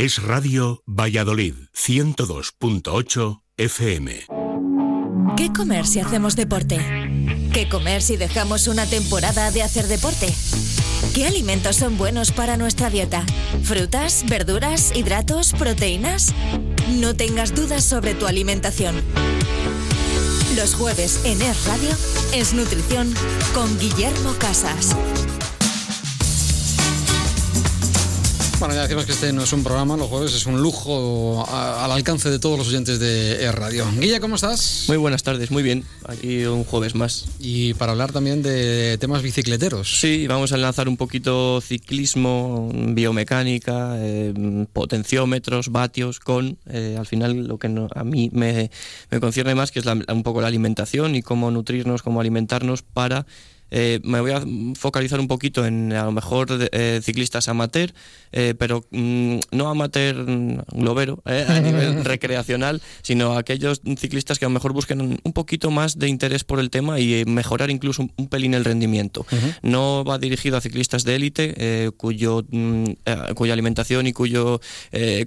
Es Radio Valladolid 102.8 FM. ¿Qué comer si hacemos deporte? ¿Qué comer si dejamos una temporada de hacer deporte? ¿Qué alimentos son buenos para nuestra dieta? ¿Frutas, verduras, hidratos, proteínas? No tengas dudas sobre tu alimentación. Los jueves en Es Radio es Nutrición con Guillermo Casas. Bueno, ya decimos que este no es un programa, los jueves es un lujo al alcance de todos los oyentes de e Radio. Guilla, ¿cómo estás? Muy buenas tardes, muy bien. Aquí un jueves más. Y para hablar también de temas bicicleteros. Sí, vamos a lanzar un poquito ciclismo, biomecánica, eh, potenciómetros, vatios, con eh, al final lo que a mí me, me, concierne más, que es un poco la alimentación y cómo nutrirnos, cómo alimentarnos para eh, me voy a focalizar un poquito en a lo mejor eh, ciclistas amateur, eh, pero mm, no amateur globero a nivel recreacional, sino aquellos ciclistas que a lo mejor busquen un poquito más de interés por el tema y mejorar incluso un, pelín el rendimiento. No va dirigido a ciclistas de élite cuyo, mm, cuya alimentación y cuyo,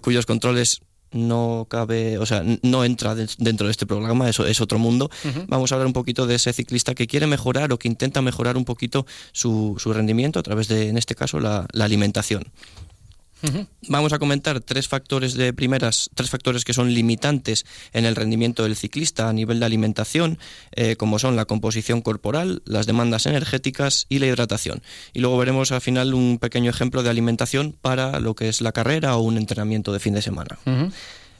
cuyos controles no cabe, o sea, no entra dentro de este programa, eso es otro mundo. Vamos a hablar un poquito de ese ciclista que quiere mejorar o que intenta mejorar un poquito su, su rendimiento a través de, en este caso, la alimentación. Vamos a comentar tres factores de primeras, tres factores que son limitantes en el rendimiento del ciclista a nivel de alimentación, eh, como son la composición corporal, las demandas energéticas y la hidratación. Y luego veremos al final un pequeño ejemplo de alimentación para lo que es la carrera o un entrenamiento de fin de semana.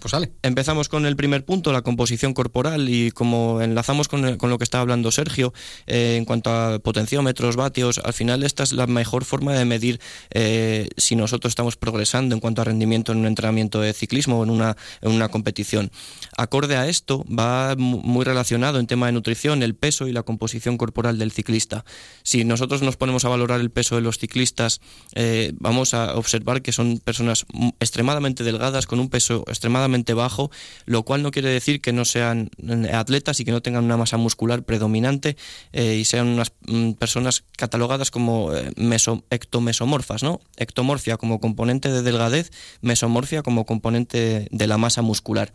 Pues Empezamos con el primer punto, la composición corporal, y como enlazamos con, lo que estaba hablando Sergio, eh, en cuanto a potenciómetros, vatios, al final esta es la mejor forma de medir eh, si nosotros estamos progresando en cuanto a rendimiento en un entrenamiento de ciclismo o en una, en una competición. Acorde a esto, va muy relacionado en tema de nutrición el peso y la composición corporal del ciclista. Si nosotros nos ponemos a valorar el peso de los ciclistas, eh, vamos a observar que son personas extremadamente delgadas, con un peso extremadamente bajo, lo cual no quiere decir que no sean eh, atletas y que no tengan una masa muscular predominante eh, y sean unas mm, personas catalogadas como eh, meso, ectomesomorfas, ¿no? Ectomorfia como componente de delgadez, mesomorfia como componente de la masa muscular.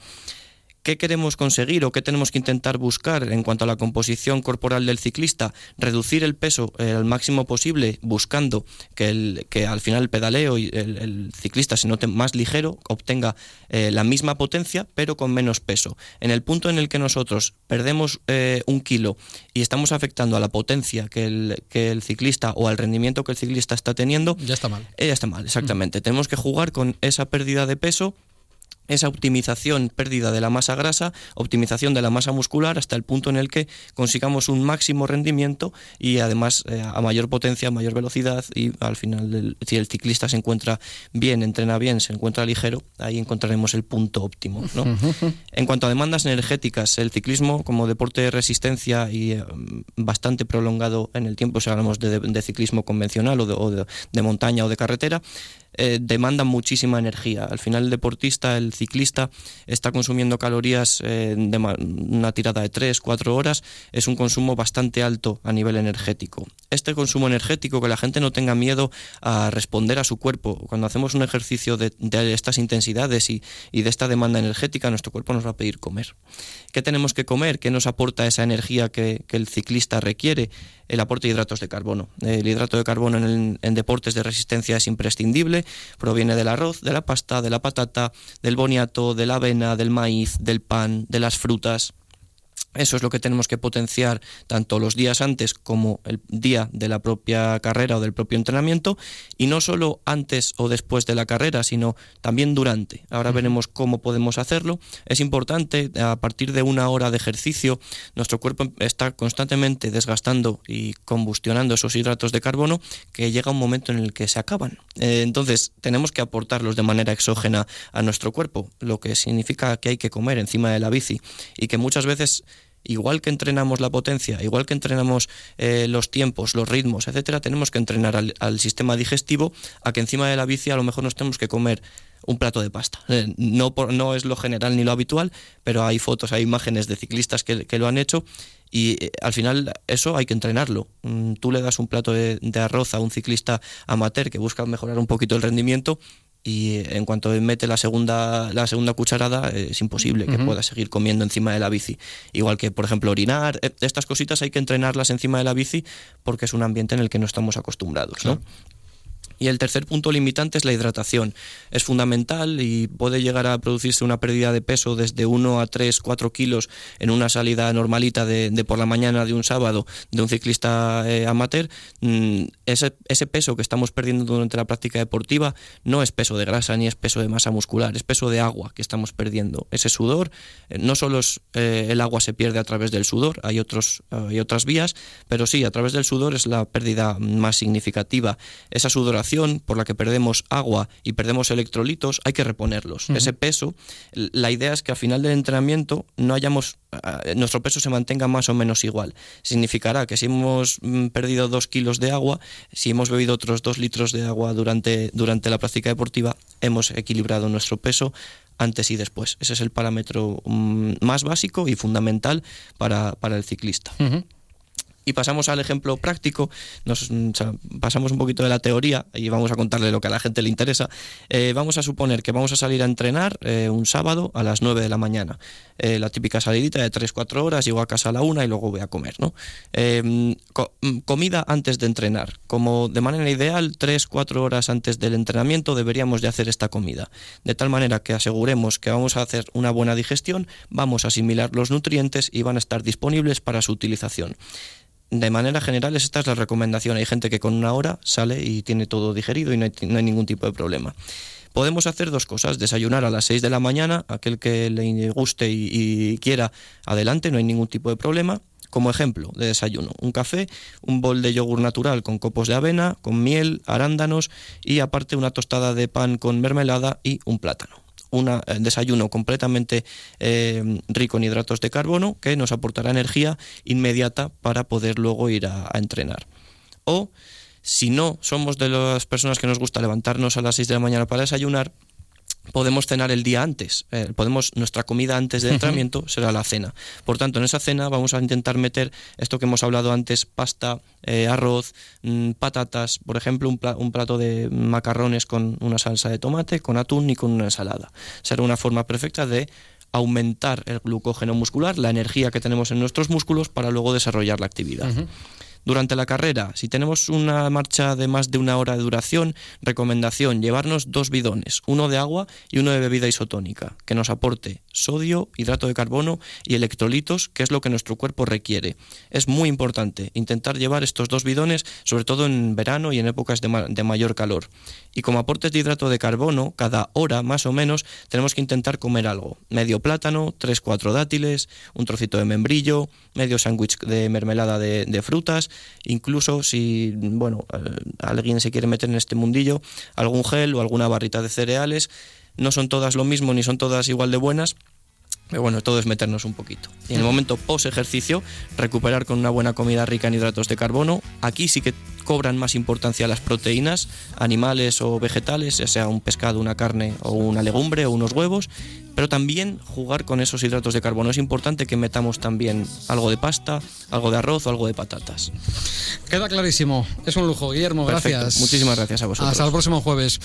¿Qué queremos conseguir o qué tenemos que intentar buscar en cuanto a la composición corporal del ciclista? Reducir el peso eh, al máximo posible, buscando que, el, que al final el pedaleo y el, ciclista se note más ligero, obtenga eh, la misma potencia, pero con menos peso. En el punto en el que nosotros perdemos eh, un kilo y estamos afectando a la potencia que el, que el ciclista o al rendimiento que el ciclista está teniendo, ya está mal. ya está mal, exactamente. Tenemos que jugar con esa pérdida de peso esa optimización, pérdida de la masa grasa, optimización de la masa muscular hasta el punto en el que consigamos un máximo rendimiento y además eh, a mayor potencia, a mayor velocidad y al final si el ciclista se encuentra bien, entrena bien, se encuentra ligero, ahí encontraremos el punto óptimo. en cuanto a demandas energéticas, el ciclismo como deporte de resistencia y eh, bastante prolongado en el tiempo, si hablamos de, ciclismo convencional o de montaña o de carretera, eh, demanda muchísima energía. Al final el deportista, el ciclista, está consumiendo calorías eh, de una tirada de 3, 4 horas, es un consumo bastante alto a nivel energético. Este consumo energético, que la gente no tenga miedo a responder a su cuerpo. Cuando hacemos un ejercicio de, estas intensidades y, de esta demanda energética, nuestro cuerpo nos va a pedir comer. ¿Qué tenemos que comer? ¿Qué nos aporta esa energía que, el ciclista requiere? El aporte de hidratos de carbono. El hidrato de carbono en deportes de resistencia es imprescindible proviene del arroz, de la pasta, de la patata, del boniato, de la avena, del maíz, del pan, de las frutas. Eso es lo que tenemos que potenciar tanto los días antes como el día de la propia carrera o del propio entrenamiento y no solo antes o después de la carrera, sino también durante. Ahora veremos cómo podemos hacerlo. Es importante, a partir de una hora de ejercicio, nuestro cuerpo está constantemente desgastando y combustionando esos hidratos de carbono que llega un momento en el que se acaban. Eh, entonces, tenemos que aportarlos de manera exógena a nuestro cuerpo, lo que significa que hay que comer encima de la bici y que muchas veces igual que entrenamos la potencia, igual que entrenamos eh, los tiempos, los ritmos, etcétera, tenemos que entrenar al, sistema digestivo a que encima de la bici a lo mejor nos tenemos que comer un plato de pasta. Eh, no, no es lo general ni lo habitual, pero hay fotos, hay imágenes de ciclistas que, lo han hecho y eh, al final eso hay que entrenarlo. Mm, tú le das un plato de, arroz a un ciclista amateur que busca mejorar un poquito el rendimiento y en cuanto mete la segunda, la segunda cucharada es imposible que pueda seguir comiendo encima de la bici. Igual que, por ejemplo, orinar, eh, estas cositas hay que entrenarlas encima de la bici porque es un ambiente en el que no estamos acostumbrados. ¿no? Y el tercer punto limitante es la hidratación. Es fundamental y puede llegar a producirse una pérdida de peso desde 1 a 3, 4 kilos en una salida normalita de, por la mañana de un sábado de un ciclista eh, amateur. Mm, ese, ese peso que estamos perdiendo durante la práctica deportiva no es peso de grasa ni es peso de masa muscular, es peso de agua que estamos perdiendo. Ese sudor, eh, no solo eh, el agua se pierde a través del sudor, hay, otros, hay otras vías, pero sí, a través del sudor es la pérdida más significativa. Esa sudoración por la que perdemos agua y perdemos electrolitos, hay que reponerlos. Ese peso, la idea es que al final del entrenamiento no hayamos, nuestro peso se mantenga más o menos igual. Significará que si hemos mm, perdido dos kilos de agua, si hemos bebido otros dos litros de agua durante, durante la práctica deportiva, hemos equilibrado nuestro peso antes y después. Ese es el parámetro mm, más básico y fundamental para, el ciclista. Y pasamos al ejemplo práctico, nos pasamos un poquito de la teoría y vamos a contarle lo que a la gente le interesa. Eh, vamos a suponer que vamos a salir a entrenar eh, un sábado a las 9 de la mañana. Eh, la típica salidita de 3-4 horas, llego a casa a la 1 y luego voy a comer. ¿no? Mm, comida antes de entrenar. Como de manera ideal, 3-4 horas antes del entrenamiento deberíamos de hacer esta comida. De tal manera que aseguremos que vamos a hacer una buena digestión, vamos a asimilar los nutrientes y van a estar disponibles para su utilización de manera general, esta es la recomendación. Hay gente que con una hora sale y tiene todo digerido y no hay, ningún tipo de problema. Podemos hacer dos cosas, desayunar a las 6 de la mañana, aquel que le guste y, quiera, adelante, no hay ningún tipo de problema. Como ejemplo de desayuno, un café, un bol de yogur natural con copos de avena, con miel, arándanos y aparte una tostada de pan con mermelada y un plátano un eh, desayuno completamente eh, rico en hidratos de carbono que nos aportará energía inmediata para poder luego ir a, a entrenar. O si no somos de las personas que nos gusta levantarnos a las 6 de la mañana para desayunar, podemos cenar el día antes. Eh, podemos nuestra comida antes del entrenamiento será la cena. Por tanto, en esa cena vamos a intentar meter esto que hemos hablado antes: pasta, eh, arroz, mm, patatas, por ejemplo, un, un, plato de macarrones con una salsa de tomate, con atún y con una ensalada. Será una forma perfecta de aumentar el glucógeno muscular, la energía que tenemos en nuestros músculos para luego desarrollar la actividad. Durante la carrera, si tenemos una marcha de más de una hora de duración, recomendación llevarnos dos bidones, uno de agua y uno de bebida isotónica, que nos aporte sodio, hidrato de carbono y electrolitos, que es lo que nuestro cuerpo requiere. Es muy importante intentar llevar estos dos bidones, sobre todo en verano y en épocas de, de mayor calor. Y como aportes de hidrato de carbono, cada hora más o menos tenemos que intentar comer algo. Medio plátano, tres, cuatro dátiles, un trocito de membrillo, medio sándwich de mermelada de frutas incluso si bueno, eh, alguien se quiere meter en este mundillo, algún gel o alguna barrita de cereales. No son todas lo mismo ni son todas igual de buenas, pero bueno, todo es meternos un poquito. Y en el momento post ejercicio, recuperar con una buena comida rica en hidratos de carbono. Aquí sí que cobran más importancia las proteínas, animales o vegetales, ya sea un pescado, una carne o una legumbre o unos huevos, pero también jugar con esos hidratos de carbono. Es importante que metamos también algo de pasta, algo de arroz o algo de patatas. Queda clarísimo. Es un lujo, Guillermo. Gracias. Muchísimas gracias a vosotros. Hasta el próximo jueves.